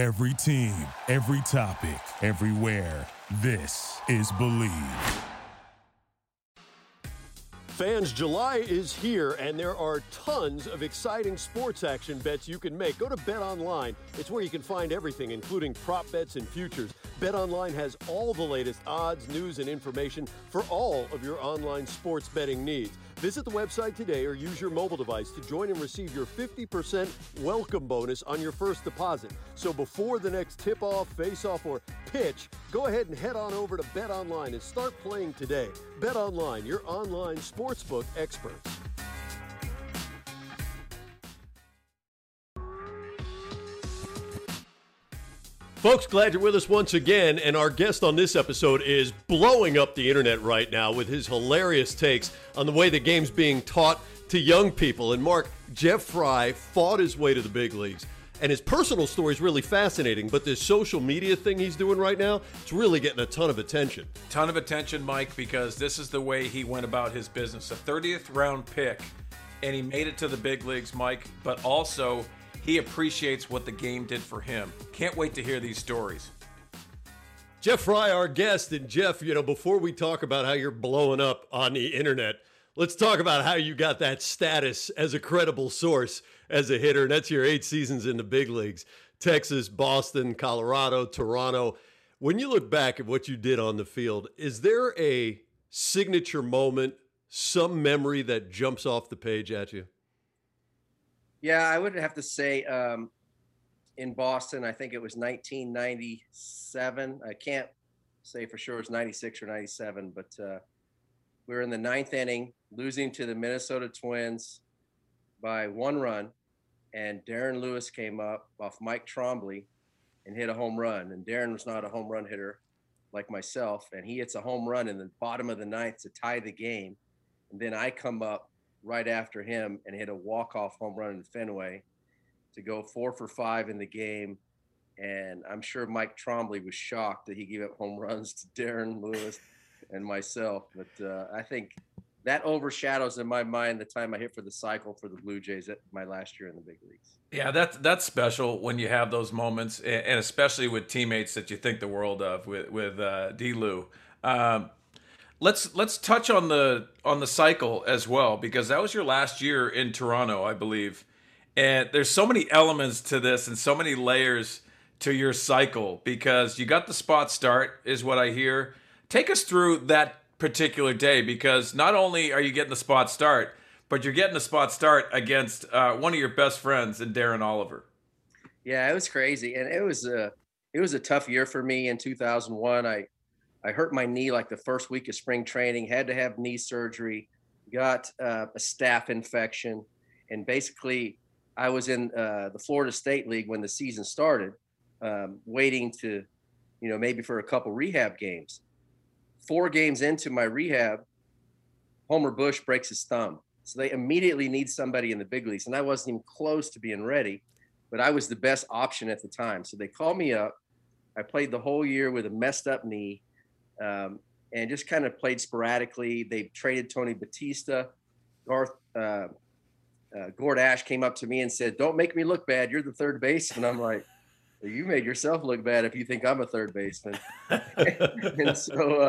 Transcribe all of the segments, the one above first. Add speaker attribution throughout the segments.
Speaker 1: Every team, every topic, everywhere. This is Believe.
Speaker 2: Fans, July is here, and there are tons of exciting sports action bets you can make. Go to Bet Online. It's where you can find everything, including prop bets and futures. Bet Online has all the latest odds, news, and information for all of your online sports betting needs. Visit the website today or use your mobile device to join and receive your 50% welcome bonus on your first deposit. So before the next tip off, face off, or pitch, go ahead and head on over to Bet Online and start playing today. Bet Online, your online sportsbook experts. Folks, glad you're with us once again. And our guest on this episode is blowing up the internet right now with his hilarious takes on the way the game's being taught to young people. And Mark, Jeff Frye fought his way to the big leagues. And his personal story is really fascinating, but this social media thing he's doing right now, it's really getting a ton of attention.
Speaker 3: Ton of attention, Mike, because this is the way he went about his business. A 30th round pick, and he made it to the big leagues, Mike, but also he appreciates what the game did for him. Can't wait to hear these stories.
Speaker 2: Jeff Frye, our guest. And Jeff, you know, before we talk about how you're blowing up on the internet, let's talk about how you got that status as a credible source as a hitter. And that's your eight seasons in the big leagues Texas, Boston, Colorado, Toronto. When you look back at what you did on the field, is there a signature moment, some memory that jumps off the page at you?
Speaker 4: Yeah, I would have to say um, in Boston, I think it was 1997. I can't say for sure it's 96 or 97, but uh, we were in the ninth inning, losing to the Minnesota Twins by one run, and Darren Lewis came up off Mike Trombley and hit a home run. And Darren was not a home run hitter like myself, and he hits a home run in the bottom of the ninth to tie the game. And then I come up right after him and hit a walk-off home run in Fenway to go four for five in the game. And I'm sure Mike Trombley was shocked that he gave up home runs to Darren Lewis and myself. But uh, I think that overshadows in my mind the time I hit for the cycle for the Blue Jays at my last year in the big leagues.
Speaker 3: Yeah, that's that's special when you have those moments, and especially with teammates that you think the world of, with with uh, D. Lou. Um, let's let's touch on the on the cycle as well because that was your last year in Toronto, I believe. And there's so many elements to this and so many layers to your cycle because you got the spot start is what I hear. Take us through that particular day because not only are you getting the spot start, but you're getting the spot start against uh, one of your best friends in Darren Oliver.
Speaker 4: Yeah, it was crazy, and it was a it was a tough year for me in 2001. I I hurt my knee like the first week of spring training, had to have knee surgery, got uh, a staph infection, and basically I was in uh, the Florida State League when the season started, um, waiting to, you know, maybe for a couple rehab games. Four games into my rehab, Homer Bush breaks his thumb. So they immediately need somebody in the big leagues. And I wasn't even close to being ready, but I was the best option at the time. So they called me up. I played the whole year with a messed up knee um, and just kind of played sporadically. They traded Tony Batista. Garth uh, uh, Gord Ash came up to me and said, "Don't make me look bad. You're the third baseman." I'm like, well, "You made yourself look bad if you think I'm a third baseman." and so,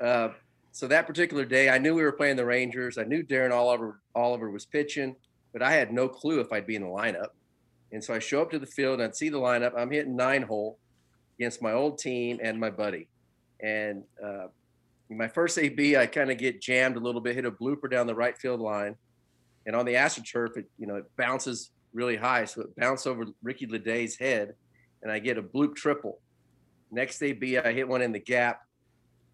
Speaker 4: uh, uh, so that particular day, I knew we were playing the Rangers. I knew Darren Oliver Oliver was pitching, but I had no clue if I'd be in the lineup. And so I show up to the field and I'd see the lineup. I'm hitting nine hole against my old team and my buddy. And uh, my first AB, I kind of get jammed a little bit, hit a blooper down the right field line, and on the AstroTurf, it you know it bounces really high, so it bounced over Ricky Ledée's head, and I get a bloop triple. Next AB, I hit one in the gap.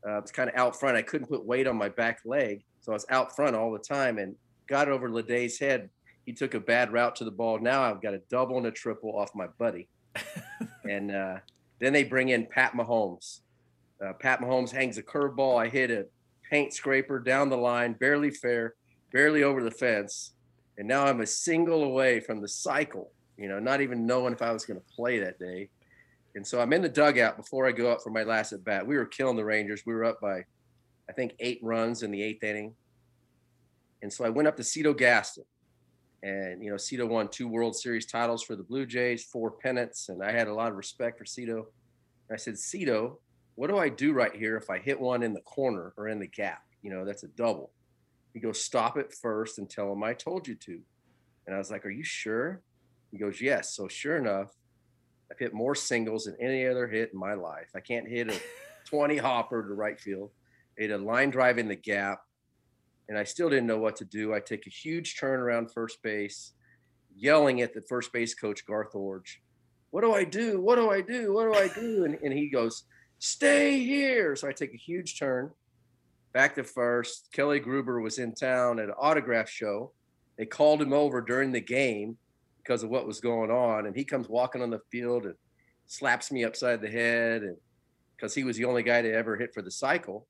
Speaker 4: Uh, it's kind of out front. I couldn't put weight on my back leg, so I was out front all the time and got over Ledée's head. He took a bad route to the ball. Now I've got a double and a triple off my buddy. and uh, then they bring in Pat Mahomes. Uh, Pat Mahomes hangs a curveball. I hit a paint scraper down the line, barely fair, barely over the fence. And now I'm a single away from the cycle, you know, not even knowing if I was going to play that day. And so I'm in the dugout before I go up for my last at bat. We were killing the Rangers. We were up by, I think, eight runs in the eighth inning. And so I went up to Cito Gaston And you know, Cito won two World Series titles for the Blue Jays, four pennants, and I had a lot of respect for Cito. I said, Cito, what do I do right here if I hit one in the corner or in the gap? You know, that's a double. He goes, stop it first and tell him I told you to. And I was like, Are you sure? He goes, Yes. So sure enough, I've hit more singles than any other hit in my life. I can't hit a 20 hopper to right field. I hit a line drive in the gap, and I still didn't know what to do. I take a huge turn around first base, yelling at the first base coach, Garth Iorg. What do I do? What do I do? What do I do? And, and he goes, Stay here. So I take a huge turn back to first. Kelly Gruber was in town at an autograph show. They called him over during the game because of what was going on. And he comes walking on the field and slaps me upside the head. And because he was the only guy to ever hit for the cycle.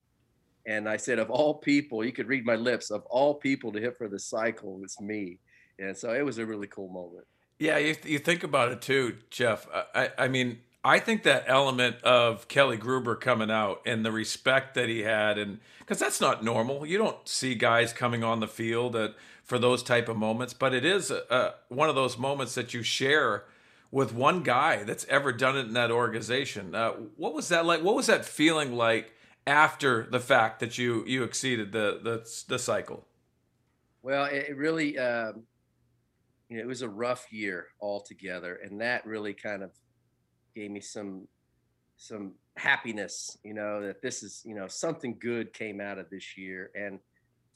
Speaker 4: And I said, of all people, you could read my lips, of all people to hit for the cycle, it's me. And so it was a really cool moment.
Speaker 3: Yeah, you, you think about it too, Jeff. I, I mean, I think that element of Kelly Gruber coming out and the respect that he had, and because that's not normal. You don't see guys coming on the field at, for those type of moments, but it is a, a, one of those moments that you share with one guy that's ever done it in that organization. Uh, what was that like? What was that feeling like after the fact that you you exceeded the the, the cycle?
Speaker 4: Well, it really, um, you know, it was a rough year altogether, and that really kind of gave me some some happiness. You know that this is you know something good came out of this year, and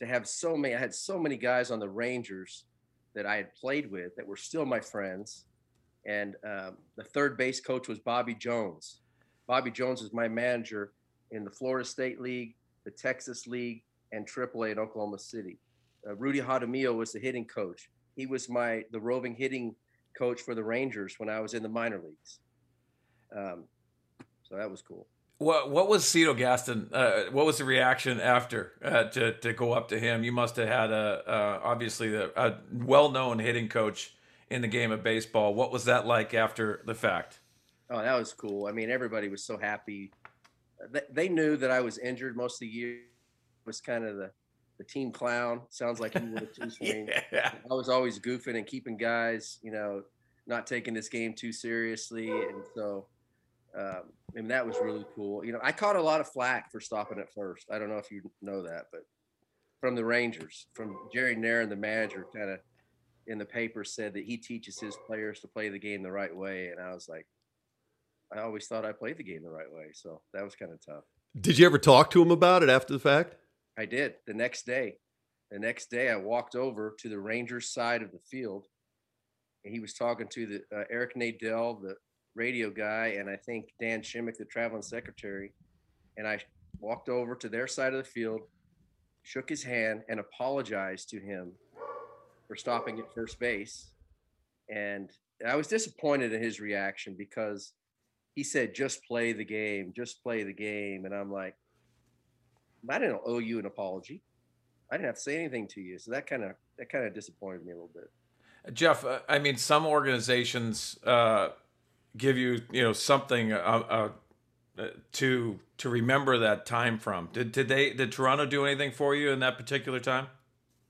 Speaker 4: to have so many, I had so many guys on the Rangers that I had played with that were still my friends and um, the third base coach was Bobby Jones. Bobby Jones is my manager in the Florida State League, the Texas League, and AAA in Oklahoma City. Uh, Rudy Jaramillo was the hitting coach. He was my the roving hitting coach for the Rangers when I was in the minor leagues. Um, so that was cool.
Speaker 3: What what was Cito Gaston? Uh, what was the reaction after uh, to to go up to him? You must have had a uh, obviously a, a well known hitting coach in the game of baseball. What was that like after the fact?
Speaker 4: Oh, that was cool. I mean, everybody was so happy. They knew that I was injured most of the year. I was kind of the, the team clown. Sounds like you were too yeah. I was always goofing and keeping guys, you know, not taking this game too seriously. And so, um, and that was really cool. You know, I caught a lot of flack for stopping at first. I don't know if you know that, but from the Rangers, from Jerry Narron, the manager, kind of in the paper said that he teaches his players to play the game the right way, and I was like, I always thought I played the game the right way, so that was kind of tough.
Speaker 2: Did you ever talk to him about it after the fact?
Speaker 4: I did. The next day, the next day, I walked over to the Rangers side of the field, and he was talking to the uh, Eric Nadel, the radio guy, and I think Dan Shimmick, the traveling secretary, and I walked over to their side of the field, shook his hand, and apologized to him for stopping at first base. And I was disappointed in his reaction because he said, just play the game, just play the game. And I'm like, I didn't owe you an apology. I didn't have to say anything to you. So that kind of that kind of disappointed me a little bit.
Speaker 3: Jeff, uh, I mean, some organizations uh, give you, you know, something uh, uh, uh, to to remember that time from. Did did they did Toronto do anything for you in that particular time?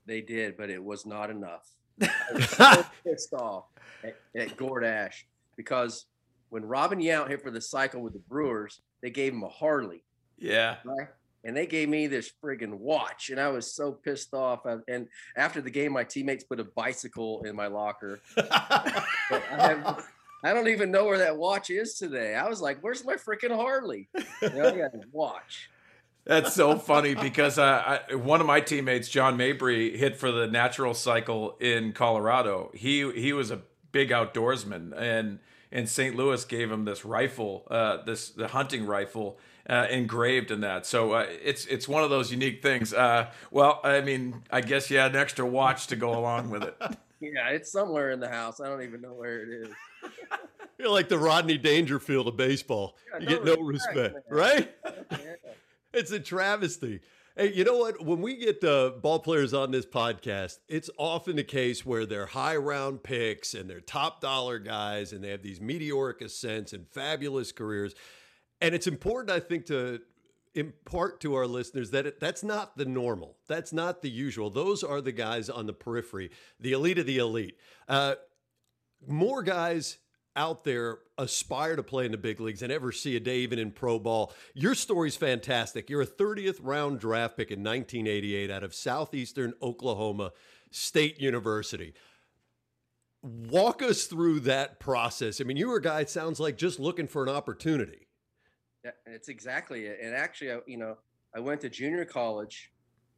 Speaker 4: They did, but it was not enough. I was so pissed off at, at Gord Ash because when Robin Yount hit for the cycle with the Brewers, they gave him a Harley.
Speaker 3: Yeah.
Speaker 4: Right? And they gave me this friggin' watch, and I was so pissed off. And after the game, my teammates put a bicycle in my locker. I, have, I don't even know where that watch is today. I was like, "Where's my freaking Harley?" You know, I got a watch.
Speaker 3: That's so funny because uh, I, one of my teammates, John Mabry, hit for the natural cycle in Colorado. He he was a big outdoorsman, and and St. Louis gave him this rifle, uh, this the hunting rifle. Uh, engraved in that, so uh, it's it's one of those unique things. Uh, well, I mean, I guess you had an extra watch to go along with it.
Speaker 4: Yeah, it's somewhere in the house. I don't even know where it is.
Speaker 2: You're like the Rodney Dangerfield of baseball. Yeah, you get no respect, respect right? It's a travesty. Hey, you know what? When we get uh, ball players on this podcast, it's often the case where they're high round picks and they're top dollar guys and they have these meteoric ascents and fabulous careers. And it's important, I think, to impart to our listeners that it, that's not the normal. That's not the usual. Those are the guys on the periphery, the elite of the elite. Uh, more guys out there aspire to play in the big leagues and ever see a day even in pro ball. Your story's fantastic. You're a 30th round draft pick in 1988 out of Southeastern Oklahoma State University. Walk us through that process. I mean, you were a guy, it sounds like, just looking for an opportunity.
Speaker 4: Yeah, it's exactly it. And actually, you know, I went to junior college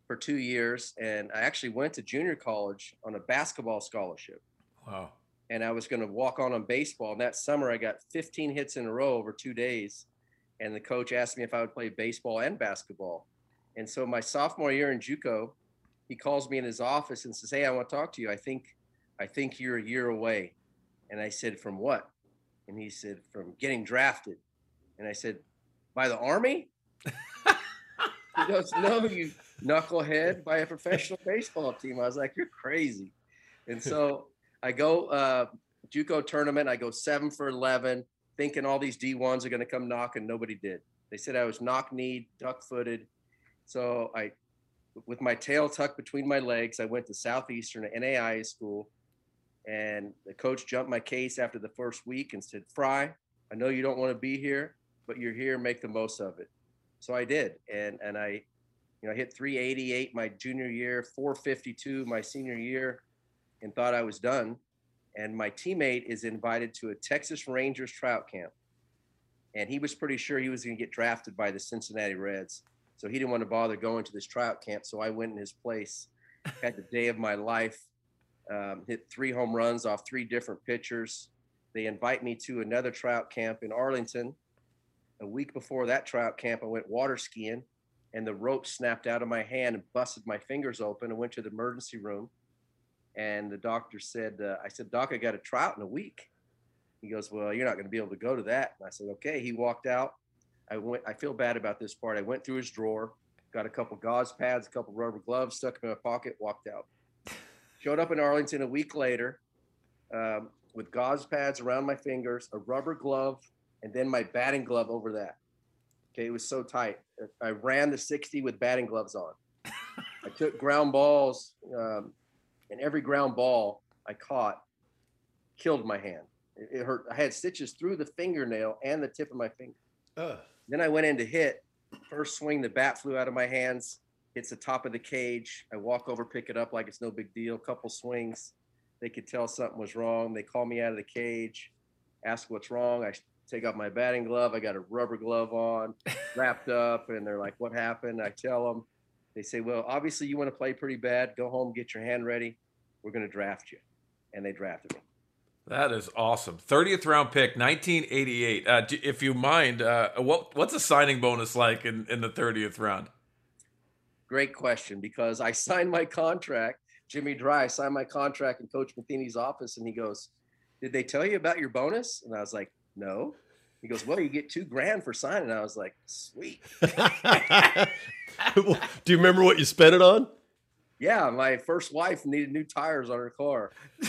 Speaker 4: for two years, and I actually went to junior college on a basketball scholarship.
Speaker 3: Wow
Speaker 4: and I was going to walk on on baseball. And that summer, I got 15 hits in a row over two days. And the coach asked me if I would play baseball and basketball. And so my sophomore year in JUCO, he calls me in his office and says, "Hey, I want to talk to you. I think, I think you're a year away." And I said, "From what?" And he said, "From getting drafted." And I said, "By the army?" he goes, "No, you knucklehead, by a professional baseball team." I was like, "You're crazy." And so I go uh, JUCO tournament. I go seven for eleven, thinking all these D1s are going to come knock, and Nobody did. They said I was knock-kneed, duck-footed. So I, with my tail tucked between my legs, I went to Southeastern NAIA school, and the coach jumped my case after the first week and said, "Frye, I know you don't want to be here, but you're here. Make the most of it." So I did, and and I, you know, I hit 388 my junior year, 452 my senior year and thought I was done. And my teammate is invited to a Texas Rangers tryout camp. And he was pretty sure he was going to get drafted by the Cincinnati Reds. So he didn't want to bother going to this tryout camp. So I went in his place, had the day of my life, um, hit three home runs off three different pitchers. They invite me to another tryout camp in Arlington. A week before that tryout camp, I went water skiing and the rope snapped out of my hand and busted my fingers open and went to the emergency room and the doctor said, uh, I said, Doc, I got a tryout in a week. He goes, Well, you're not going to be able to go to that. And I said, Okay. He walked out. I went, I feel bad about this part. I went through his drawer, got a couple gauze pads, a couple rubber gloves, stuck them in my pocket, walked out. Showed up in Arlington a week later um, with gauze pads around my fingers, a rubber glove, and then my batting glove over that. Okay, it was so tight. I ran the 60 with batting gloves on. I took ground balls, um, and every ground ball I caught killed my hand. It, it, hurt. I had stitches through the fingernail and the tip of my finger. Ugh. Then I went in to hit. First swing, the bat flew out of my hands. Hits the top of the cage. I walk over, pick it up like it's no big deal. Couple swings. They could tell something was wrong. They call me out of the cage, ask what's wrong. I take off my batting glove. I got a rubber glove on, wrapped up, and they're like, "What happened?" I tell them. They say, "Well, obviously you want to play pretty bad. Go home, get your hand ready we're going to draft you. And they drafted me.
Speaker 3: That is awesome. 30th round pick, 1988. Uh, if you mind, uh, what, what's a signing bonus like in, in the 30th round?
Speaker 4: Great question because I signed my contract. Jimmy Dry signed my contract in Coach Matheny's office, and he goes, Did they tell you about your bonus? And I was like, No. He goes, Well, you get two grand for signing. I was like, Sweet.
Speaker 2: Do you remember what you spent it on?
Speaker 4: Yeah, my first wife needed new tires on her car.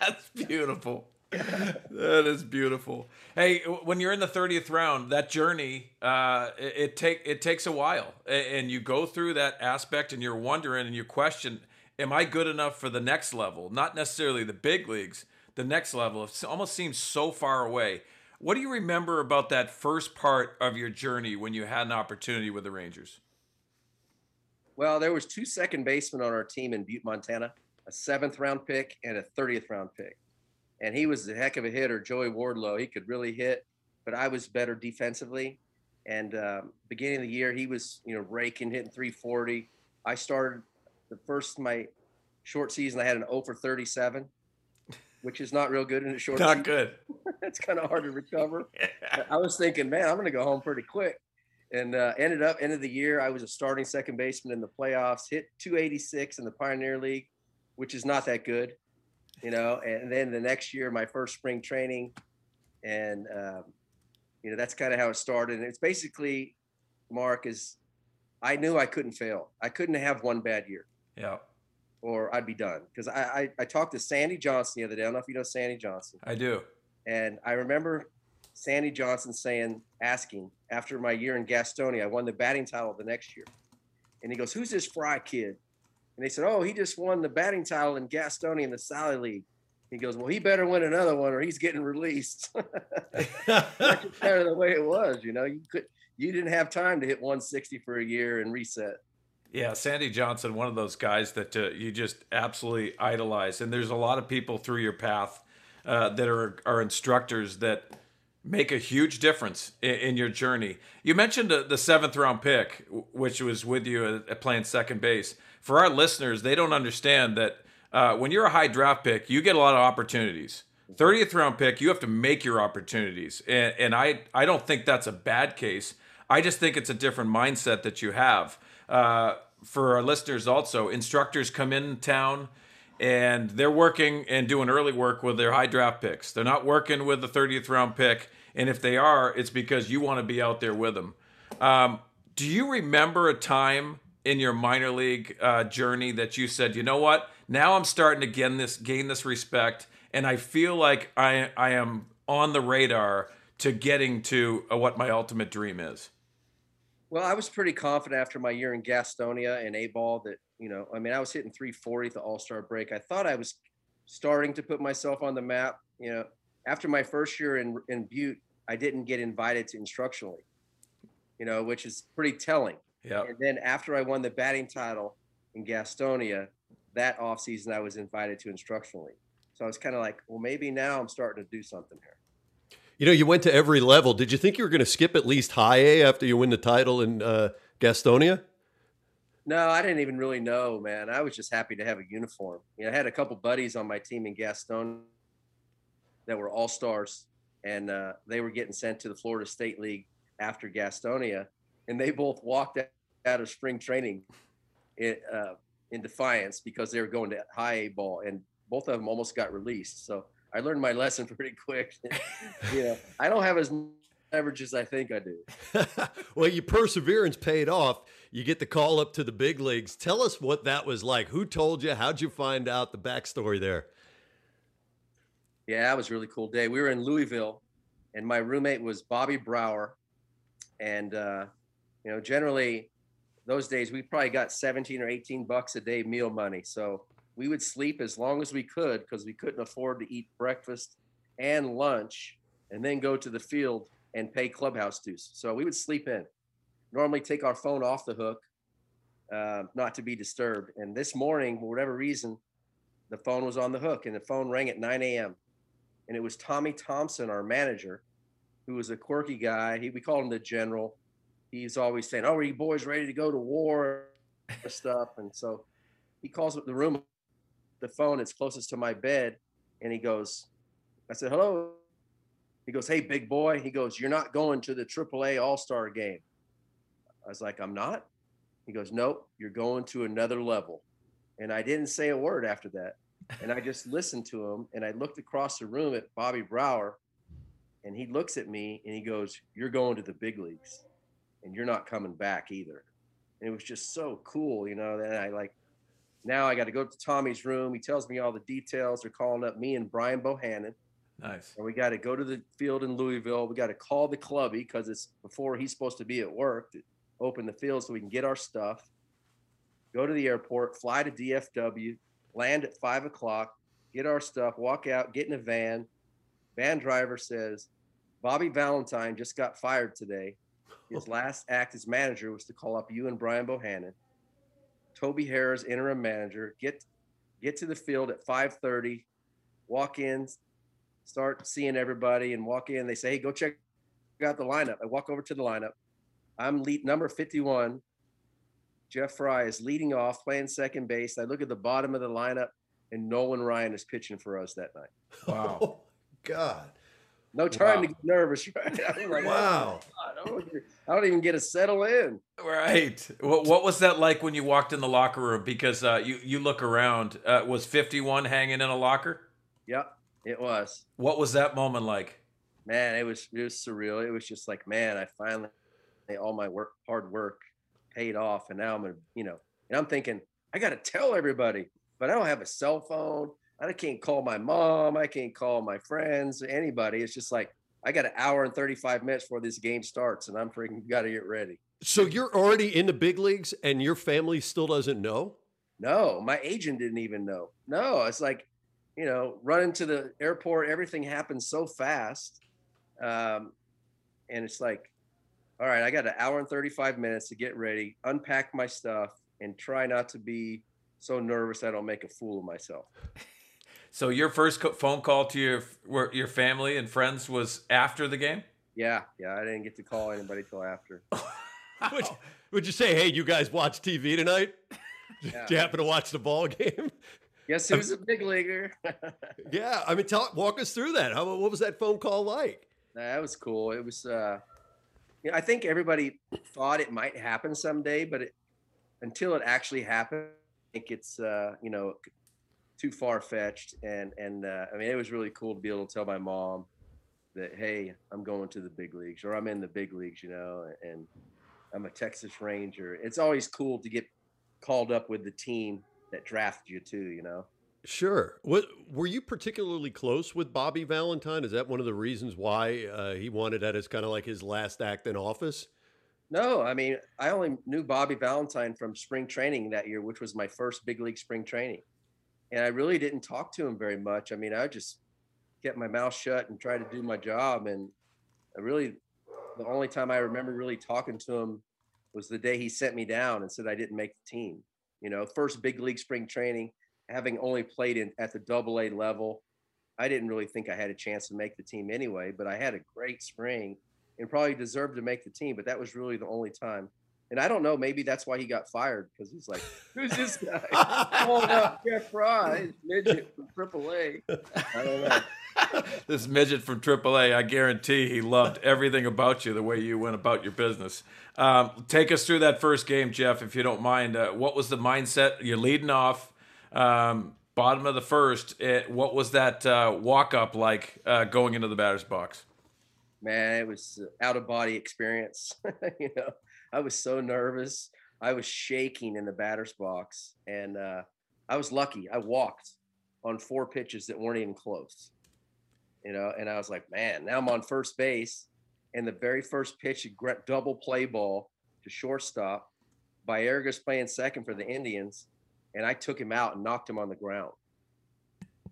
Speaker 3: That's beautiful. that is beautiful. Hey, when you're in the 30th round, that journey, uh, it, it take it takes a while, and you go through that aspect, and you're wondering, and you question, am I good enough for the next level? Not necessarily the big leagues, the next level. It almost seems so far away. What do you remember about that first part of your journey when you had an opportunity with the Rangers?
Speaker 4: Well, there was two second basemen on our team in Butte, Montana, a seventh round pick and a 30th round pick. And he was a heck of a hitter, Joey Wardlow. He could really hit, but I was better defensively. And um, beginning of the year, he was, you know, raking, hitting 340. I started the first my short season. I had an 0 for 37, which is not real good in a short.
Speaker 3: Not
Speaker 4: season.
Speaker 3: good.
Speaker 4: It's kind of hard to recover. I was thinking, man, I'm going to go home pretty quick and uh, ended up end of the year i was a starting second baseman in the playoffs hit 286 in the pioneer league which is not that good you know and then the next year my first spring training and um, you know that's kind of how it started and it's basically mark is i knew i couldn't fail. I couldn't have one bad year.
Speaker 3: Yeah.
Speaker 4: Or i'd be done because I, I i talked to sandy johnson the other day i don't know if you know sandy johnson.
Speaker 3: I do.
Speaker 4: And i remember Sandy Johnson saying, asking after my year in Gastonia, I won the batting title the next year. And he goes, Who's this Frye kid? And they said, Oh, he just won the batting title in Gastonia in the Sally League. He goes, Well, he better win another one or he's getting released. That's kind of the way it was, you know. You could you didn't have time to hit 160 for a year and reset.
Speaker 3: Yeah, Sandy Johnson, one of those guys that uh, you just absolutely idolize. And there's a lot of people through your path uh, that are are instructors that make a huge difference in, in your journey. You mentioned the, the, seventh round pick, which was with you at, at, playing second base. For our listeners, they don't understand that uh, when you're a high draft pick, you get a lot of opportunities. 30th round pick, you have to make your opportunities. And, and I, I don't think that's a bad case. I just think it's a different mindset that you have. Uh, for our listeners, also, instructors come in town and they're working and doing early work with their high draft picks. They're not working with the 30th round pick. And if they are, it's because you want to be out there with them. Um, do you remember a time in your minor league uh, journey that you said, you know what? Now I'm starting to gain this gain this respect, and I feel like I I am on the radar to getting to uh, what my ultimate dream is.
Speaker 4: Well, I was pretty confident after my year in Gastonia and A ball that, you know, I mean, I was hitting 340 at the All Star break. I thought I was starting to put myself on the map. You know, after my first year in, in Butte, I didn't get invited to instructionally, you know, which is pretty telling.
Speaker 3: Yeah.
Speaker 4: And then after I won the batting title in Gastonia, that off season I was invited to instructionally. So I was kind of like, well, maybe now I'm starting to do something here.
Speaker 2: You know, you went to every level. Did you think you were going to skip at least high A after you win the title in uh, Gastonia?
Speaker 4: No, I didn't even really know, man. I was just happy to have a uniform. You know, I had a couple buddies on my team in Gastonia that were all stars, and uh, they were getting sent to the Florida State League after Gastonia, and they both walked out of spring training in, uh, in defiance because they were going to high A ball, and both of them almost got released. So I learned my lesson pretty quick. you know, I don't have as average as I think I do.
Speaker 2: well, your perseverance paid off. You get the call up to the big leagues. Tell us what that was like. Who told you? How'd you find out the backstory there?
Speaker 4: Yeah, that was really cool day. We were in Louisville, and my roommate was Bobby Brower, and uh, you know, generally those days we probably got 17 or 18 bucks a day meal money. So we would sleep as long as we could because we couldn't afford to eat breakfast and lunch and then go to the field and pay clubhouse dues. So we would sleep in. Normally take our phone off the hook, uh, not to be disturbed. And this morning, for whatever reason, the phone was on the hook and the phone rang at 9 a.m. And it was Tommy Thompson, our manager, who was a quirky guy. He, we called him the general. He's always saying, "Oh, are you boys ready to go to war?" And stuff. And so he calls up the room the phone it's closest to my bed and he goes i said hello he goes hey big boy he goes you're not going to the aaa all-star game i was like i'm not he goes nope you're going to another level and i didn't say a word after that and i just listened to him and i looked across the room at bobby brower and he looks at me and he goes you're going to the big leagues and you're not coming back either and it was just so cool you know that i like now I got to go to Tommy's room. He tells me all the details. They're calling up me and Brian Bohanon.
Speaker 3: Nice.
Speaker 4: And we got to go to the field in Louisville. We got to call the clubby because it's before he's supposed to be at work open the field so we can get our stuff. Go to the airport, fly to DFW, land at five o'clock, get our stuff, walk out, get in a van. Van driver says, Bobby Valentine just got fired today. His last act as manager was to call up you and Brian Bohanon. Toby Harrah, interim manager, get get to the field at 5:30, walk in, start seeing everybody, and walk in. They say, "Hey, go check out the lineup." I walk over to the lineup. I'm lead number 51. Jeff Frye is leading off, playing second base. I look at the bottom of the lineup, and Nolan Ryan is pitching for us that night.
Speaker 2: Wow, oh, God.
Speaker 4: No time wow. to get nervous, right?
Speaker 2: I'm like, wow.
Speaker 4: Oh, I don't even get to settle in.
Speaker 3: Right. What, what was that like when you walked in the locker room? Because uh, you you look around. Uh, was 51 hanging in a locker?
Speaker 4: Yep, it was.
Speaker 3: What was that moment like?
Speaker 4: Man, it was it was surreal. It was just like, man, I finally all my work, hard work, paid off, and now I'm gonna, you know, and I'm thinking I got to tell everybody, but I don't have a cell phone. I can't call my mom. I can't call my friends, anybody. It's just like I got an hour and 35 minutes before this game starts, and I'm freaking got to get ready.
Speaker 2: So you're already in the big leagues, and your family still doesn't know.
Speaker 4: No, my agent didn't even know. No, it's like, you know, running to the airport, everything happens so fast. Um, and it's like, all right, I got an hour and 35 minutes to get ready, unpack my stuff, and try not to be so nervous I don't make a fool of myself.
Speaker 3: So your first phone call to your your family and friends was after the game?
Speaker 4: Yeah, yeah. I didn't get to call anybody till after.
Speaker 2: would, would you say, hey, you guys watch TV tonight? Yeah. Did you happen to watch the ball game?
Speaker 4: Guess who's a big leaguer?
Speaker 2: yeah, I mean, tell, walk us through that. How what was that phone call like?
Speaker 4: That was cool. It was. uh you know, I think everybody thought it might happen someday, but it, until it actually happened, I think it's uh, you know too far fetched. And and uh, I mean, it was really cool to be able to tell my mom that hey, I'm going to the big leagues or I'm in the big leagues, you know, and I'm a Texas Ranger. It's always cool to get called up with the team that drafted you too, you know.
Speaker 2: Sure. What were you particularly close with Bobby Valentine? Is that one of the reasons why uh, he wanted that as kind of like his last act in office?
Speaker 4: No, I mean, I only knew Bobby Valentine from spring training that year, which was my first big league spring training. And I really didn't talk to him very much. I mean, I just kept my mouth shut and tried to do my job. And I really, the only time I remember really talking to him was the day he sent me down and said I didn't make the team. You know, first big league spring training having only played in at the double A level, I didn't really think I had a chance to make the team anyway, but I had a great spring and probably deserved to make the team, but that was really the only time. And I don't know, maybe that's why he got fired because he's like, who's this guy? oh no, Jeff Frye, midget from AAA. I don't know.
Speaker 3: this midget from AAA, I guarantee he loved everything about you, the way you went about your business. Um, take us through that first game, Jeff, if you don't mind. Uh, what was the mindset? You're leading off um, bottom of the first. It, what was that uh, walk up like uh, going into the batter's box?
Speaker 4: Man, it was out of body experience. you know, I was so nervous. I was shaking in the batter's box, and uh, I was lucky. I walked on four pitches that weren't even close. You know, and I was like, man, now I'm on first base, and the very first pitch, double play ball to shortstop. Baerga's playing second for the Indians and I took him out and knocked him on the ground.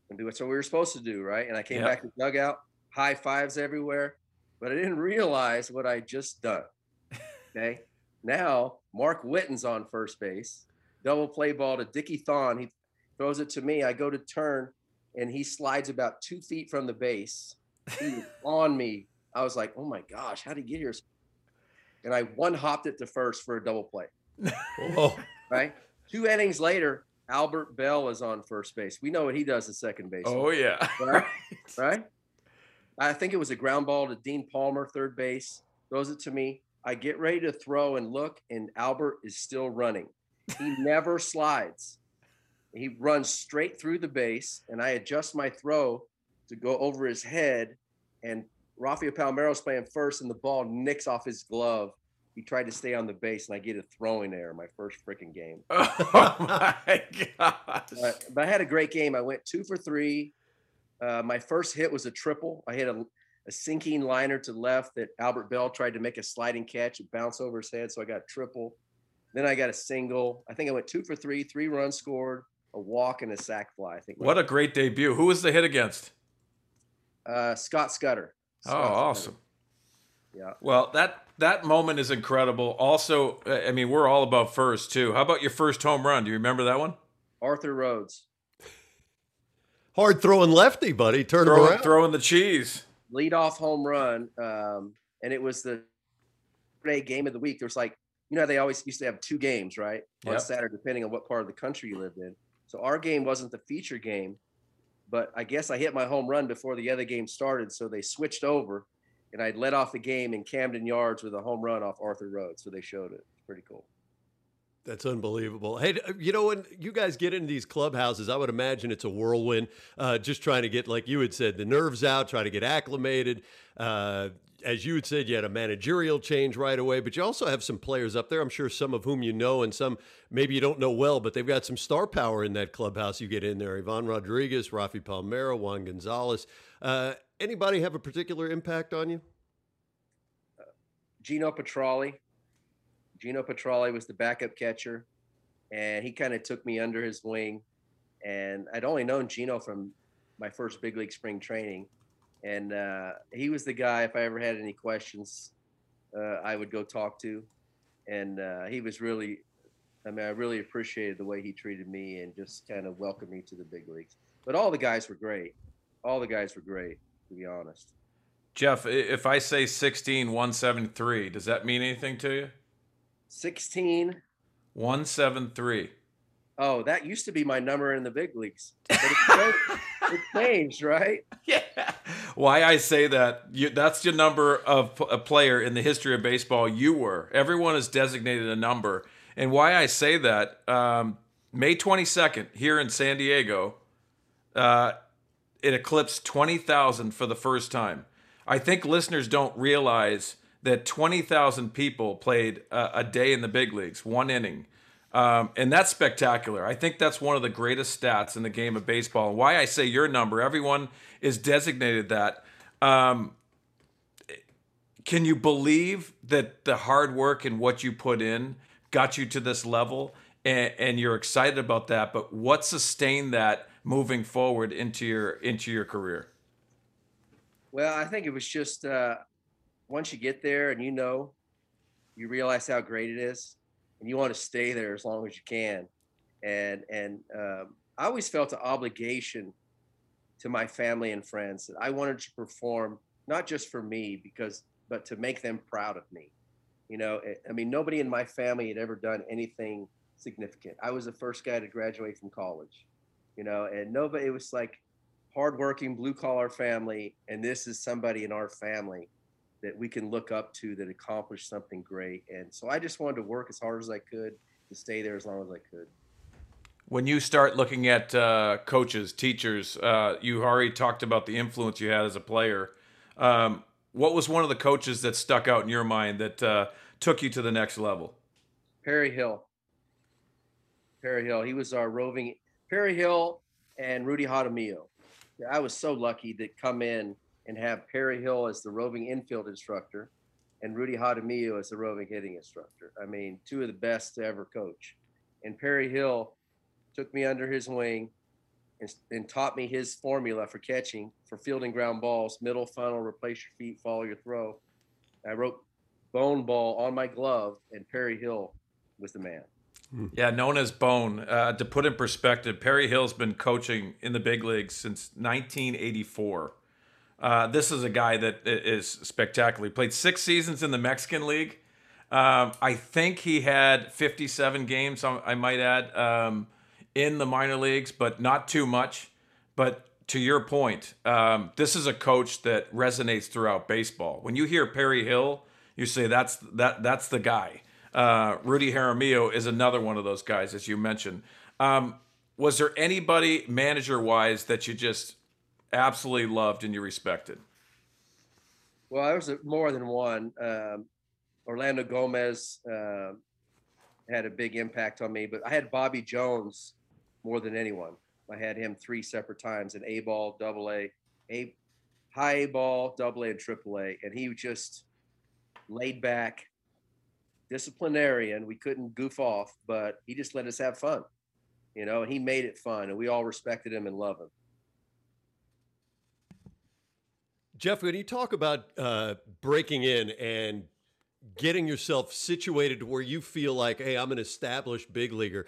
Speaker 4: And do what so we were supposed to do, right? And I came yep. back to the dugout, high fives everywhere, but I didn't realize what I just done. Okay. now Mark Whiten's on first base, double play ball to Dickie Thon. He throws it to me. I go to turn, and he slides about two feet from the base. He on me. I was like, oh my gosh, how did he get here? And I one hopped it to first for a double play. oh. Right. Two innings later, Albert Belle is on first base. We know what he does at second base.
Speaker 3: Oh yeah,
Speaker 4: right? right? I think it was a ground ball to Dean Palmer, third base. Throws it to me. I get ready to throw and look, and Albert is still running. He never slides. He runs straight through the base, and I adjust my throw to go over his head. And Rafael Palmeiro's playing first, and the ball nicks off his glove he tried to stay on the base, and I get a throwing error my first freaking game.
Speaker 3: Oh my gosh!
Speaker 4: But, but, I had a great game. I went two for three. Uh, my first hit was a triple. I hit a, a, sinking liner to left that Albert Belle tried to make a sliding catch. It bounced over his head, so I got triple. Then I got a single. I think I went two for three, three runs scored, a walk, and a sac fly. I think.
Speaker 3: What a great debut! Who was the hit against?
Speaker 4: Uh, Scott Scudder.
Speaker 3: Oh, Scott oh, awesome. Scudder.
Speaker 4: Yeah.
Speaker 3: Well, that that moment is incredible. Also, I mean, we're all about first too. How about your first home run? Do you remember that one?
Speaker 4: Arthur Rhodes.
Speaker 2: Hard throwing lefty, buddy. Turn
Speaker 3: throwing,
Speaker 2: around.
Speaker 3: Throwing the cheese.
Speaker 4: Lead off home run. Um, and it was the game of the week. There's like, you know, they always used to have two games, right? On Saturday, depending on what part of the country you lived in. So our game wasn't the feature game, but I guess I hit my home run before the other game started. So they switched over and I'd led off the game in Camden Yards with a home run off Arthur Road. So they showed it. It's pretty cool.
Speaker 2: That's unbelievable. Hey, you know, when you guys get into these clubhouses, I would imagine it's a whirlwind. Uh, just trying to get, like you had said, the nerves out, try to get acclimated. Uh, as you had said, you had a managerial change right away, but you also have some players up there. I'm sure some of whom you know, and some maybe you don't know well, but they've got some star power in that clubhouse. You get in there, Ivan Rodriguez, Rafi Palmeiro, Juan Gonzalez. Uh, anybody have a particular impact on you?
Speaker 4: Geno Petralli. Geno Petralli was the backup catcher, and he kind of took me under his wing. And I'd only known Geno from my first big league spring training, and uh, he was the guy. If I ever had any questions, uh, I would go talk to, and uh, he was really. I mean, I really appreciated the way he treated me and just kind of welcomed me to the big leagues. But all the guys were great. All the guys were great, to be honest.
Speaker 3: Jeff, if I say 16 173, does that mean anything to you?
Speaker 4: 16
Speaker 3: 173.
Speaker 4: Oh, that used to be my number in the big leagues. But it, changed, it changed, right?
Speaker 3: Yeah. Why I say that, you, that's your number of a player in the history of baseball you were. Everyone has designated a number. And why I say that, um, May 22nd, here in San Diego, uh, it eclipsed 20,000 for the first time. I think listeners don't realize that 20,000 people played a, a, day in the big leagues, one inning. Um, and that's spectacular. I think that's one of the greatest stats in the game of baseball. And why I say your number, everyone is designated that. Um, can you believe that the hard work and what you put in got you to this level? And, and you're excited about that, but what sustained that moving forward into your into your career?
Speaker 4: Well, I think it was just uh, once you get there and you know, you realize how great it is, and you want to stay there as long as you can. And and um, I always felt an obligation to my family and friends that I wanted to perform not just for me because but to make them proud of me. You know, I mean, nobody in my family had ever done anything significant. I was the first guy to graduate from college. You know, and nobody. It was like hardworking blue collar family, and this is somebody in our family that we can look up to that accomplished something great. And so I just wanted to work as hard as I could to stay there as long as I could.
Speaker 3: When you start looking at uh, coaches, teachers, uh, you already talked about the influence you had as a player. Um, what was one of the coaches that stuck out in your mind that uh, took you to the next level?
Speaker 4: Perry Hill. Perry Hill. He was our roving. Perry Hill and Rudy Jaramillo. I was so lucky to come in and have Perry Hill as the roving infield instructor and Rudy Jaramillo as the roving hitting instructor. I mean, two of the best to ever coach. And Perry Hill took me under his wing and, and taught me his formula for catching, for fielding ground balls, middle funnel, replace your feet, follow your throw. I wrote bone ball on my glove, and Perry Hill was the man.
Speaker 3: Yeah, known as Bone. Uh, to put in perspective, Perry Hill's been coaching in the big leagues since 1984. Uh, this is a guy that is spectacular. He played six seasons in the Mexican League. Um, I think he had 57 games, I might add, um, in the minor leagues, but not too much. But to your point, um, this is a coach that resonates throughout baseball. When you hear Perry Hill, you say that's that that's the guy. Uh, Rudy Jaramillo is another one of those guys, as you mentioned. Um, was there anybody manager wise that you just absolutely loved and you respected?
Speaker 4: Well, there was more than one. Um, Orlando Gomez uh, had a big impact on me, but I had Bobby Jones more than anyone. I had him three separate times in A ball, double A, A high ball, double A, and triple A. And he just laid back, disciplinarian. We couldn't goof off, but he just let us have fun, you know, and he made it fun, and we all respected him and loved him.
Speaker 2: Jeff, when you talk about uh, breaking in and getting yourself situated to where you feel like, hey, I'm an established big leaguer,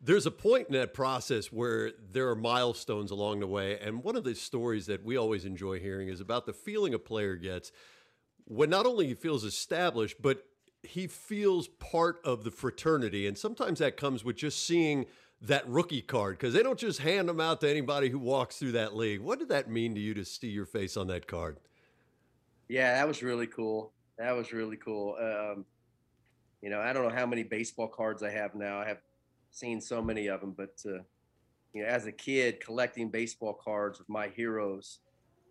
Speaker 2: there's a point in that process where there are milestones along the way. And one of the stories that we always enjoy hearing is about the feeling a player gets when not only he feels established, but he feels part of the fraternity. And sometimes that comes with just seeing that rookie card because they don't just hand them out to anybody who walks through that league. What did that mean to you to see your face on that card?
Speaker 4: Yeah, that was really cool. That was really cool. Um, you know, I don't know how many baseball cards I have now. I have seen so many of them, but uh, you know, as a kid collecting baseball cards with my heroes,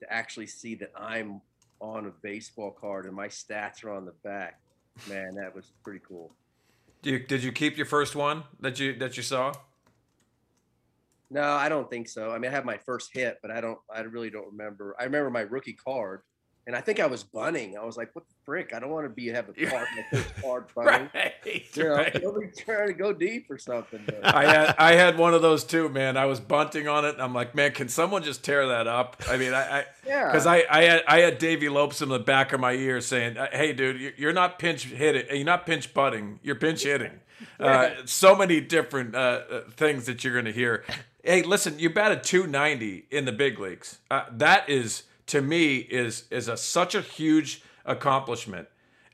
Speaker 4: to actually see that I'm on a baseball card and my stats are on the back, man, that was pretty cool.
Speaker 3: Did you, did you keep your first one that you that you saw?
Speaker 4: No, I don't think so. I mean, I have my first hit, but I don't. I really don't remember. I remember my rookie card, and I think I was bunning. I was like, "What the frick? I don't want to be have a my first card bunning."
Speaker 3: right,
Speaker 4: You know,
Speaker 3: right.
Speaker 4: nobody's trying to go deep or something.
Speaker 3: I had I had one of those too, man. I was bunting on it, and I'm like, man, can someone just tear that up? I mean, I, I
Speaker 4: yeah,
Speaker 3: because I, I had I had Davey Lopes in the back of my ear saying, "Hey, dude, you- you're not pinch hitting, you're not pinch butting, you're pinch hitting." Uh, so many different uh, uh, things that you're going to hear. Hey, listen, you batted 290 in the big leagues. Uh, that is to me is is a such a huge accomplishment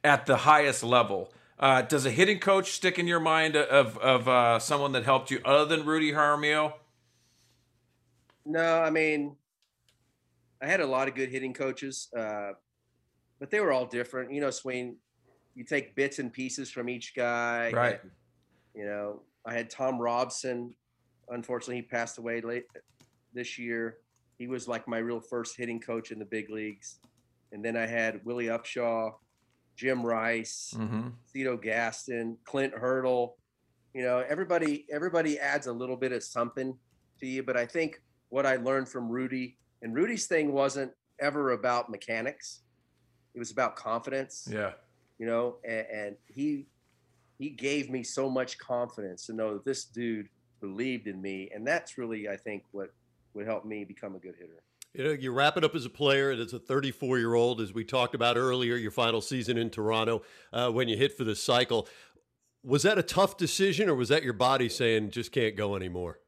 Speaker 3: at the highest level. Uh, does a hitting coach stick in your mind of of uh, someone that helped you other than Rudy Jaramillo?
Speaker 4: No, I mean, I had a lot of good hitting coaches, uh, but they were all different. You know, Sween, you take bits and pieces from each guy.
Speaker 3: Right.
Speaker 4: and, you know, I had Tom Robson. Unfortunately, he passed away late this year. He was like my real first hitting coach in the big leagues. And then I had Willie Upshaw, Jim Rice,
Speaker 3: Mm-hmm.
Speaker 4: Cito Gaston, Clint Hurdle. You know, everybody everybody adds a little bit of something to you, but I think what I learned from Rudy and Rudy's thing wasn't ever about mechanics. It was about confidence,
Speaker 3: Yeah.
Speaker 4: you know, and, and he he gave me so much confidence to know that this dude believed in me, and that's really I think what would help me become a good hitter.
Speaker 2: You know, you wrap it up as a player and as a 34 year old, as we talked about earlier, your final season in Toronto uh, when you hit for the cycle. Was that a tough decision, or was that your body saying just can't go anymore?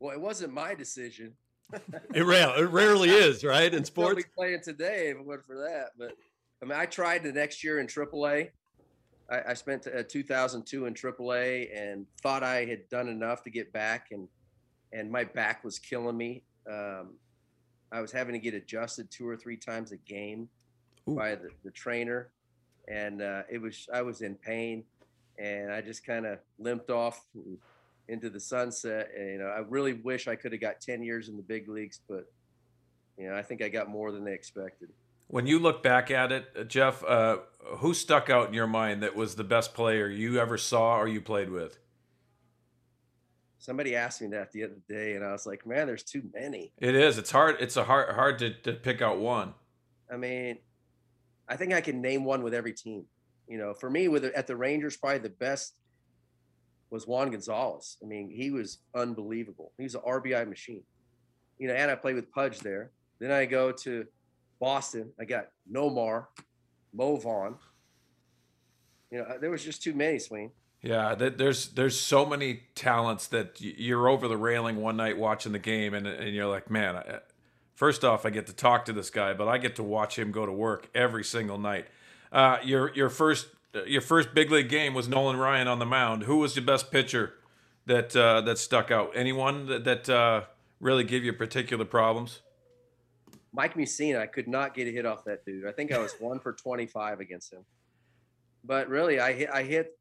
Speaker 4: Well, it wasn't my decision.
Speaker 2: It, ra- it rarely is, right? In
Speaker 4: Still be
Speaker 2: sports.
Speaker 4: playing today if it wasn't for that. But I mean, I tried the next year in AAA. I, I spent uh, 2002 in AAA and thought I had done enough to get back, and and my back was killing me. Um, I was having to get adjusted two or three times a game
Speaker 2: Ooh.
Speaker 4: by the, the trainer, and uh, it was I was in pain, and I just kind of limped off into the sunset. And, you know, I really wish I could have got 10 years in the big leagues, but you know, I think I got more than they expected.
Speaker 3: When you look back at it, uh, Jeff, uh, who stuck out in your mind that was the best player you ever saw or you played with?
Speaker 4: Somebody asked me that the other day, and I was like, man, there's too many.
Speaker 3: It is. It's hard. It's a hard hard to, to pick out one.
Speaker 4: I mean, I think I can name one with every team. You know, for me, with at the Rangers, probably the best was Juan Gonzalez. I mean, he was unbelievable. He was an RBI machine. You know, and I played with Pudge there. Then I go to Boston. I got Nomar, Mo Vaughn. You know, there was just too many, Sween.
Speaker 3: Yeah, there's there's so many talents that you're over the railing one night watching the game, and and you're like, man. I, first off, I get to talk to this guy, but I get to watch him go to work every single night. Uh, your your first your first big league game was Nolan Ryan on the mound. Who was the best pitcher that uh, that stuck out? Anyone that, that uh, really gave you particular problems?
Speaker 4: Mike Mussina, I could not get a hit off that dude. I think I was one for 25 against him. But really, I hit I hit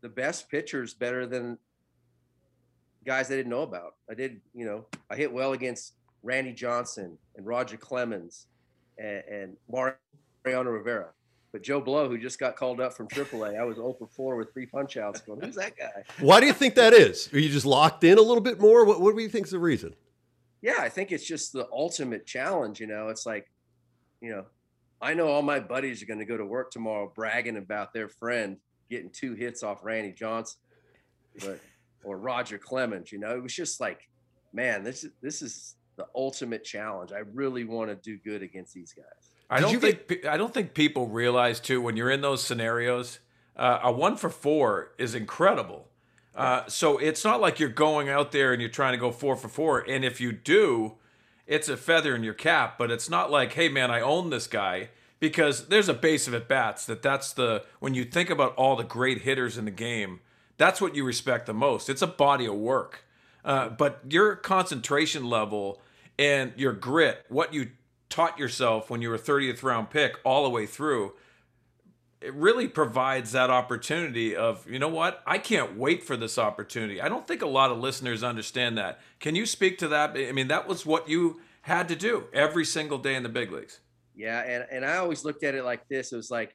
Speaker 4: the best pitchers better than guys I didn't know about. I did, you know, I hit well against Randy Johnson and Roger Clemens and, and Mariano Rivera. But Joe Blow, who just got called up from AAA, I was 0 for 4 with three punch outs. Going, who's that guy?
Speaker 2: Why do you think that is? Are you just locked in a little bit more? What, what do you think's the reason?
Speaker 4: yeah, I think it's just the ultimate challenge. You know, it's like, you know, I know all my buddies are going to go to work tomorrow bragging about their friend getting two hits off Randy Johnson, but or Roger Clemens. You know, it was just like, man, this is this is the ultimate challenge. I really want to do good against these guys.
Speaker 3: I don't think pe- I don't think people realize too when you're in those scenarios, uh, a one for four is incredible. Uh, so it's not like you're going out there and you're trying to go four for four. And if you do, it's a feather in your cap. But it's not like, hey man, I own this guy because there's a base of at bats that that's the when you think about all the great hitters in the game, that's what you respect the most. It's a body of work. Uh, but your concentration level and your grit, what you taught yourself when you were 30th round pick all the way through, it really provides that opportunity of, you know what? I can't wait for this opportunity. I don't think a lot of listeners understand that. Can you speak to that? I mean, that was what you had to do every single day in the big leagues.
Speaker 4: Yeah, and and I always looked at it like this. It was like,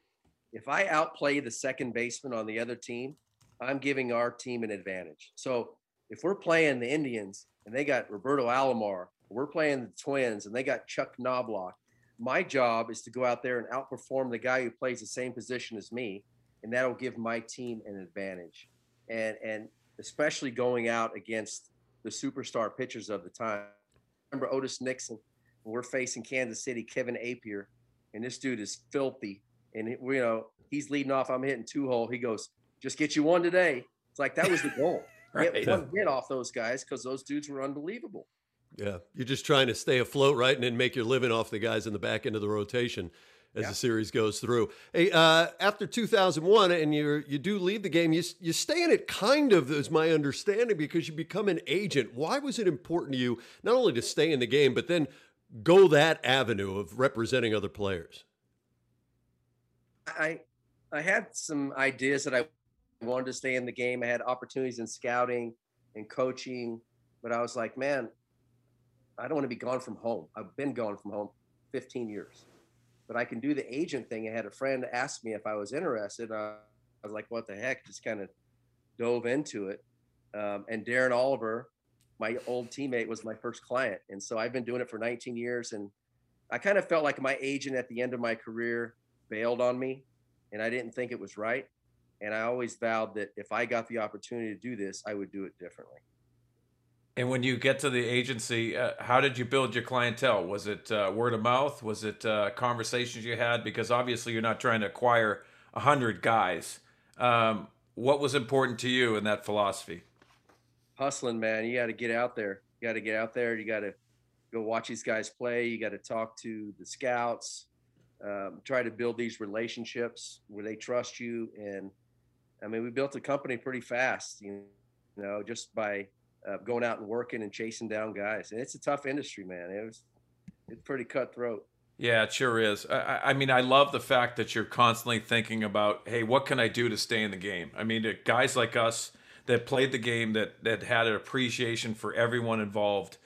Speaker 4: if I outplay the second baseman on the other team, I'm giving our team an advantage. So if we're playing the Indians and they got Roberto Alomar, we're playing the Twins and they got Chuck Knobloch, my job is to go out there and outperform the guy who plays the same position as me, and that'll give my team an advantage. And and especially going out against the superstar pitchers of the time. Remember Otis Nixon? We're facing Kansas City, Kevin Appier, and this dude is filthy. And you know he's leading off. I'm hitting two hole. He goes, "Just get you one today." It's like that was the goal. right. Get one hit off those guys because those dudes were unbelievable.
Speaker 2: Yeah, you're just trying to stay afloat, right, and then make your living off the guys in the back end of the rotation as yeah. the series goes through. Hey, uh, after 2001, and you you do leave the game, you you stay in it kind of, is my understanding, because you become an agent. Why was it important to you not only to stay in the game, but then go that avenue of representing other players?
Speaker 4: I I had some ideas that I wanted to stay in the game. I had opportunities in scouting and coaching, but I was like, man, I don't want to be gone from home. I've been gone from home 15 years, but I can do the agent thing. I had a friend ask me if I was interested. I was like, what the heck? Just kind of dove into it. Um, and Darren Oliver, my old teammate, was my first client. And so I've been doing it for 19 years. And I kind of felt like my agent at the end of my career bailed on me and I didn't think it was right. And I always vowed that if I got the opportunity to do this, I would do it differently.
Speaker 3: And when you get to the agency, uh, how did you build your clientele? Was it uh, word of mouth? Was it uh, conversations you had? Because obviously you're not trying to acquire a hundred guys. Um, what was important to you in that philosophy?
Speaker 4: Hustling, man. You got to get out there. You got to get out there. You got to go watch these guys play. You got to talk to the scouts. Um, try to build these relationships where they trust you. And I mean, we built a company pretty fast. You know, just by uh, going out and working and chasing down guys. And it's a tough industry, man. It was it's pretty cutthroat.
Speaker 3: Yeah, it sure is. I, I, mean, I love the fact that you're constantly thinking about, hey, what can I do to stay in the game? I mean, guys like us that played the game, that that had an appreciation for everyone involved.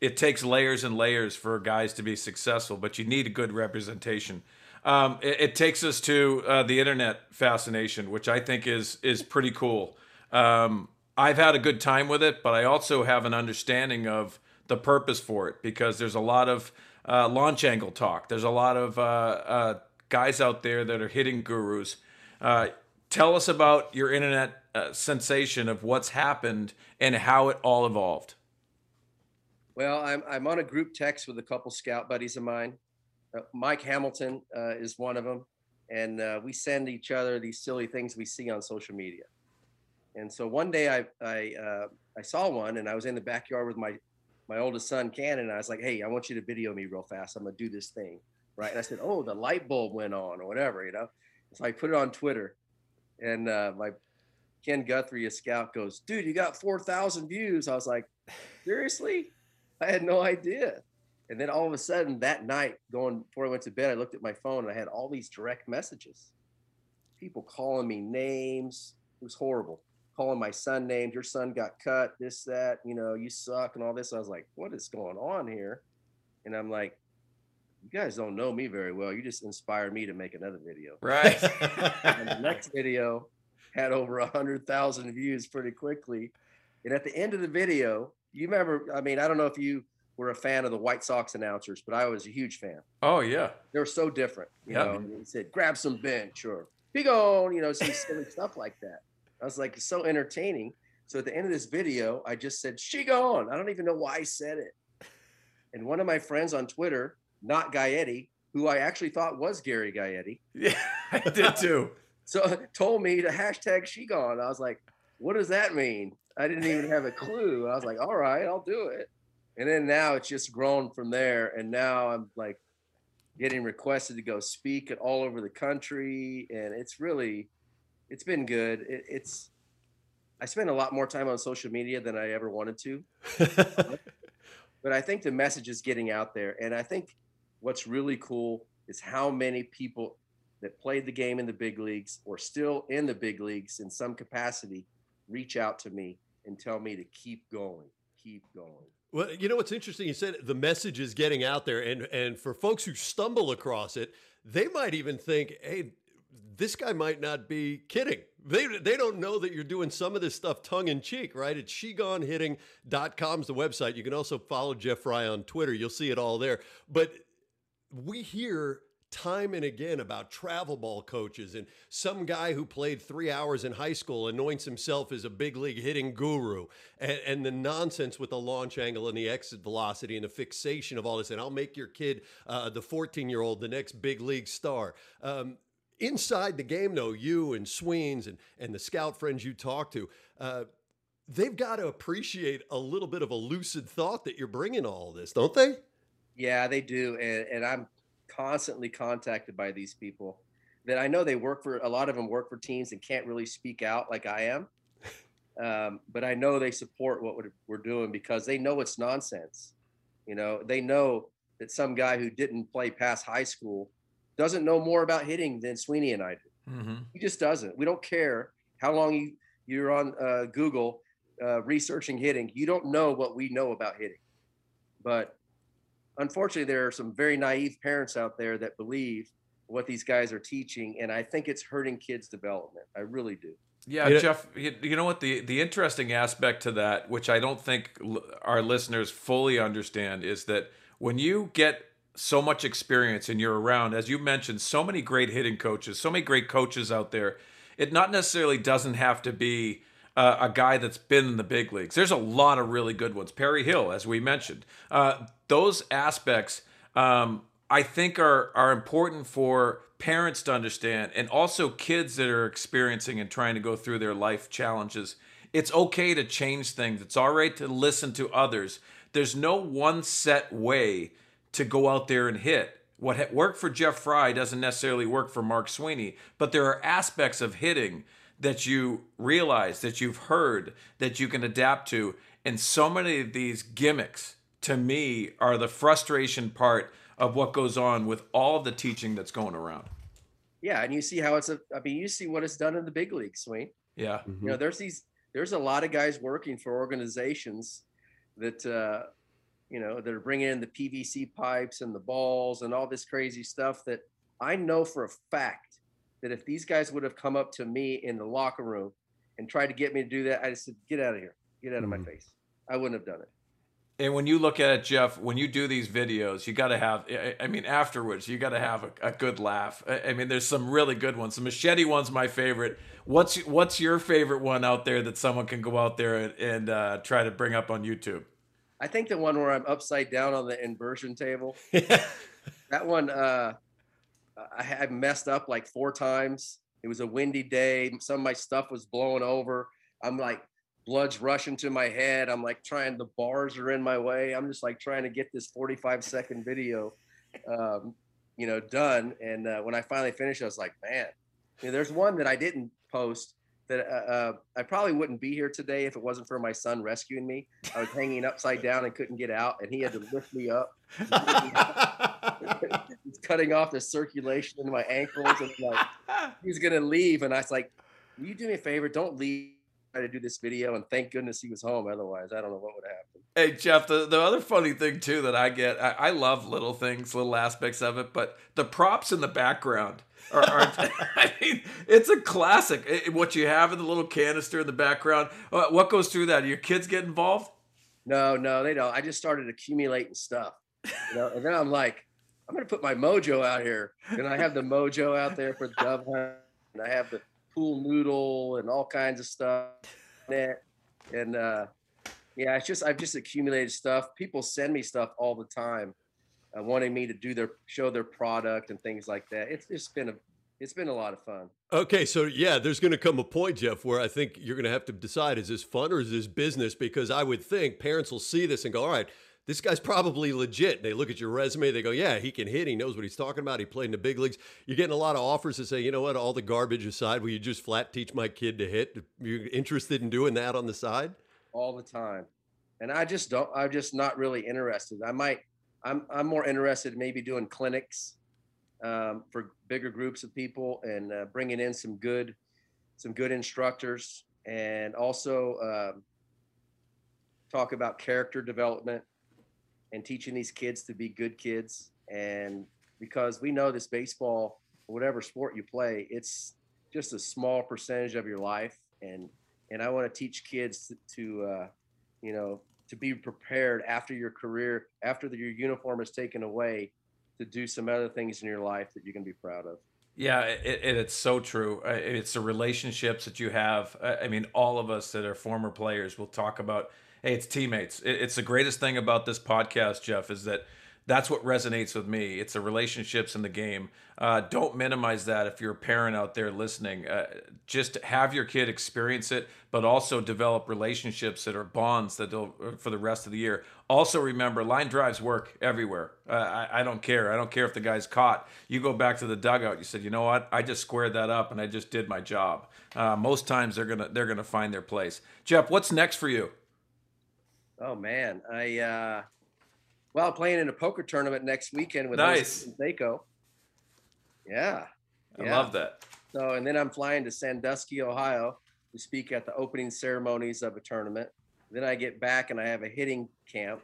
Speaker 3: It takes layers and layers for guys to be successful, but you need a good representation. Um, it, it, takes us to uh, the internet fascination, which I think is is pretty cool. Um, I've had a good time with it, but I also have an understanding of the purpose for it because there's a lot of uh, launch angle talk. There's a lot of uh, uh, guys out there that are hitting gurus. Uh, tell us about your internet uh, sensation of what's happened and how it all evolved.
Speaker 4: Well, I'm, I'm on a group text with a couple scout buddies of mine. Uh, Mike Hamilton is one of them. And we send each other these silly things we see on social media. And so one day I I uh, I saw one, and I was in the backyard with my my oldest son Cannon. And I was like, "Hey, I want you to video me real fast. I'm gonna do this thing, right?" And I said, "Oh, the light bulb went on, or whatever, you know." So I put it on Twitter, and uh, my Ken Guthrie, a scout, goes, "Dude, you got four thousand views." I was like, "Seriously?" I had no idea. And then all of a sudden that night, going before I went to bed, I looked at my phone and I had all these direct messages. People calling me names. It was horrible calling my son names. Your son got cut, this, that, you know, you suck and all this. I was like, what is going on here? And I'm like, you guys don't know me very well. You just inspired me to make another video.
Speaker 3: Right.
Speaker 4: and the next video had over a hundred thousand views pretty quickly. And at the end of the video, you remember, I mean, I don't know if you were a fan of the White Sox announcers, but I was a huge fan.
Speaker 3: Oh yeah.
Speaker 4: They were so different. You yep. know, he said, grab some bench or big on, you know, some silly stuff like that. I was like, so entertaining. So at the end of this video, I just said, she gone. I don't even know why I said it. And one of my friends on Twitter, not Gaetti, who I actually thought was Gary Gaetti.
Speaker 3: Yeah, I did too.
Speaker 4: So told me to hashtag she gone. I was like, what does that mean? I didn't even have a clue. I was like, all right, I'll do it. And then now it's just grown from there. And now I'm like getting requested to go speak it all over the country. And it's really, it's been good. It, it's I spend a lot more time on social media than I ever wanted to, but I think the message is getting out there, and I think what's really cool is how many people that played the game in the big leagues or still in the big leagues in some capacity reach out to me and tell me to keep going, keep going.
Speaker 2: Well, you know what's interesting? You said the message is getting out there, and and for folks who stumble across it, they might even think, "Hey, this guy might not be kidding. They, they don't know that you're doing some of this stuff tongue in cheek, right? It's shegonehitting.com is the website. You can also follow Jeff Frye on Twitter. You'll see it all there. But we hear time and again about travel ball coaches and some guy who played three hours in high school anoints himself as a big league hitting guru and, and, the nonsense with the launch angle and the exit velocity and the fixation of all this and i'll make your kid uh, the 14 year old the next big league star um, inside the game, though, you and Sweens and, and the scout friends you talk to, uh, they've got to appreciate a little bit of a lucid thought that you're bringing all this, don't they?
Speaker 4: Yeah, they do. And, and I'm constantly contacted by these people that I know they work for, a lot of them work for teams and can't really speak out like I am. Um, but I know they support what we're doing because they know it's nonsense. You know, they know that some guy who didn't play past high school doesn't know more about hitting than Sweeney and I do. Mm-hmm. He just doesn't. We don't care how long you you're on uh, Google uh, researching hitting. You don't know what we know about hitting. But unfortunately, there are some very naive parents out there that believe what these guys are teaching, and I think it's hurting kids' development. I really do.
Speaker 3: Yeah, you Jeff. You know what the the interesting aspect to that, which I don't think our listeners fully understand, is that when you get so much experience and you're around, as you mentioned, so many great hitting coaches, so many great coaches out there. It not necessarily doesn't have to be uh, a guy that's been in the big leagues. There's a lot of really good ones. Perry Hill, as we mentioned, uh, those aspects um, I think are are important for parents to understand, and also kids that are experiencing and trying to go through their life challenges. It's okay to change things. It's all right to listen to others. There's no one set way to go out there and hit. What worked for Jeff Frye doesn't necessarily work for Mark Sweeney, but there are aspects of hitting that you realize, that you've heard, that you can adapt to. And so many of these gimmicks, to me, are the frustration part of what goes on with all the teaching that's going around.
Speaker 4: Yeah, and you see how it's a. I mean, you see what it's done in the big leagues, Sween.
Speaker 3: Yeah,
Speaker 4: mm-hmm. you know, there's these. There's a lot of guys working for organizations that uh, you know, that are bringing in the PVC pipes and the balls and all this crazy stuff that I know for a fact that if these guys would have come up to me in the locker room and tried to get me to do that, I just said, get out of here, get out of mm-hmm. my face. I wouldn't have done it.
Speaker 3: And when you look at it, Jeff, when you do these videos, you got to have, I mean, afterwards, you got to have a, a, good laugh. I mean, there's some really good ones. The machete one's my favorite. What's what's your favorite one out there that someone can go out there and, and uh, try to bring up on YouTube?
Speaker 4: I think the one where I'm upside down on the inversion table. that one, uh, I had messed up like four times. It was a windy day. Some of my stuff was blowing over. I'm like, blood's rushing to my head. I'm like trying, the bars are in my way. I'm just like trying to get this 45 second video, um, you know, done. And uh, when I finally finished, I was like, man, you know, there's one that I didn't post that uh, uh, I probably wouldn't be here today if it wasn't for my son rescuing me. I was hanging upside down and couldn't get out, and he had to lift me up. He's cutting off the circulation in my ankles, and like he's gonna leave, and I was like, "Will you do me a favor? Don't leave." Try to do this video, and thank goodness he was home. Otherwise, I don't know what would happen.
Speaker 3: Hey Jeff, the, the other funny thing too that I get, I, I love little things, little aspects of it, but the props in the background are, are I mean, it's a classic. It, what you have in the little canister in the background. Uh, what goes through that? Do your kids get involved?
Speaker 4: No, no, they don't. I just started accumulating stuff, you know, and then I'm like, I'm gonna put my mojo out here, and I have the mojo out there for the dove hunt, and I have the pool noodle and all kinds of stuff. And uh, yeah, it's just I've just accumulated stuff. People send me stuff all the time uh, wanting me to do their show their product and things like that. It's it's been a it's been a lot of fun.
Speaker 2: Okay, so yeah, there's going to come a point, Jeff, where I think you're going to have to decide: is this fun or is this business? Because I would think parents will see this and go, "All right." This guy's probably legit. They look at your resume, they go, Yeah, he can hit. He knows what he's talking about. He played in the big leagues. You're getting a lot of offers to say, You know what, all the garbage aside, will you just flat teach my kid to hit? You're interested in doing that on the side?
Speaker 4: All the time. And I just don't, I'm just not really interested. I might, I'm I'm more interested in maybe doing clinics um, for bigger groups of people and uh, bringing in some good some good instructors and also um, talk about character development and teaching these kids to be good kids and because we know this baseball whatever sport you play, it's just a small percentage of your life, and and I want to teach kids to, to uh, you know, to be prepared after your career, after the, your uniform is taken away, to do some other things in your life that you can be proud of.
Speaker 3: Yeah, it, it, it's so true. Uh, it's the relationships that you have. I mean, all of us that are former players will talk about. Hey, it's teammates. It's the greatest thing about this podcast, Jeff, is that that's what resonates with me. It's the relationships in the game. Uh, don't minimize that if you're a parent out there listening. Uh, just have your kid experience it, but also develop relationships that are bonds that they'll for the rest of the year. Also, remember line drives work everywhere. Uh, I, I, don't care. I don't care if the guy's caught. You go back to the dugout. You said, you know what? I just squared that up and I just did my job. Uh, most times they're gonna they're gonna find their place. Jeff, what's next for you?
Speaker 4: Oh man, I uh, well, playing in a poker tournament next weekend with
Speaker 3: nice.
Speaker 4: Seiko. Yeah.
Speaker 3: I yeah. love that.
Speaker 4: So, and then I'm flying to Sandusky, Ohio to speak at the opening ceremonies of a tournament. Then I get back and I have a hitting camp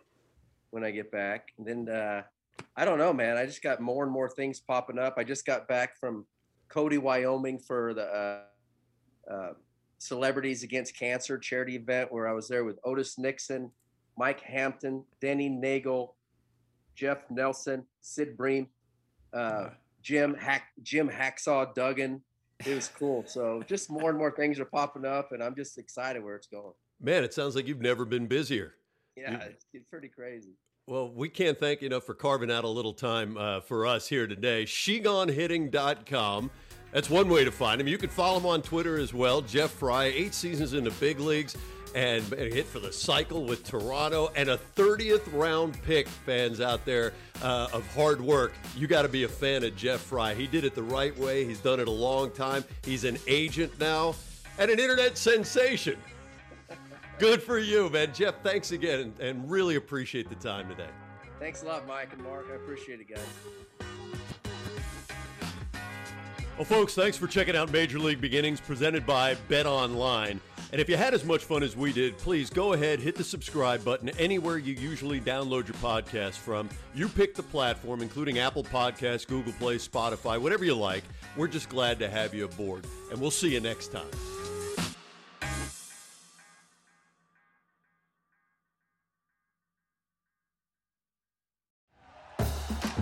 Speaker 4: when I get back. And then, uh, I don't know, man. I just got more and more things popping up. I just got back from Cody, Wyoming for the uh, uh, Celebrities Against Cancer charity event where I was there with Otis Nixon, Mike Hampton, Denny Neagle, Jeff Nelson, Sid Bream, uh, Jim Hack, Jim Hacksaw Duggan. It was cool. So just more and more things are popping up, and I'm just excited where it's going.
Speaker 2: Man, it sounds like you've never been busier.
Speaker 4: Yeah, it's, it's, pretty crazy.
Speaker 2: Well, we can't thank you enough for carving out a little time uh, for us here today. SheGoneHitting.com. That's one way to find him. You can follow him on Twitter as well. Jeff Frye, eight seasons in the big leagues and hit for the cycle with Toronto and a 30th round pick, fans out there uh, of hard work. You got to be a fan of Jeff Frye. He did it the right way. He's done it a long time. He's an agent now and an internet sensation. Good for you, man. Jeff, thanks again and, and really appreciate the time today.
Speaker 4: Thanks a lot, Mike and Mark. I appreciate it, guys.
Speaker 2: Well, folks, thanks for checking out Major League Beginnings presented by Bet Online. And if you had as much fun as we did, please go ahead, hit the subscribe button anywhere you usually download your podcast from. You pick the platform, including Apple Podcasts, Google Play, Spotify, whatever you like. We're just glad to have you aboard. And we'll see you next time.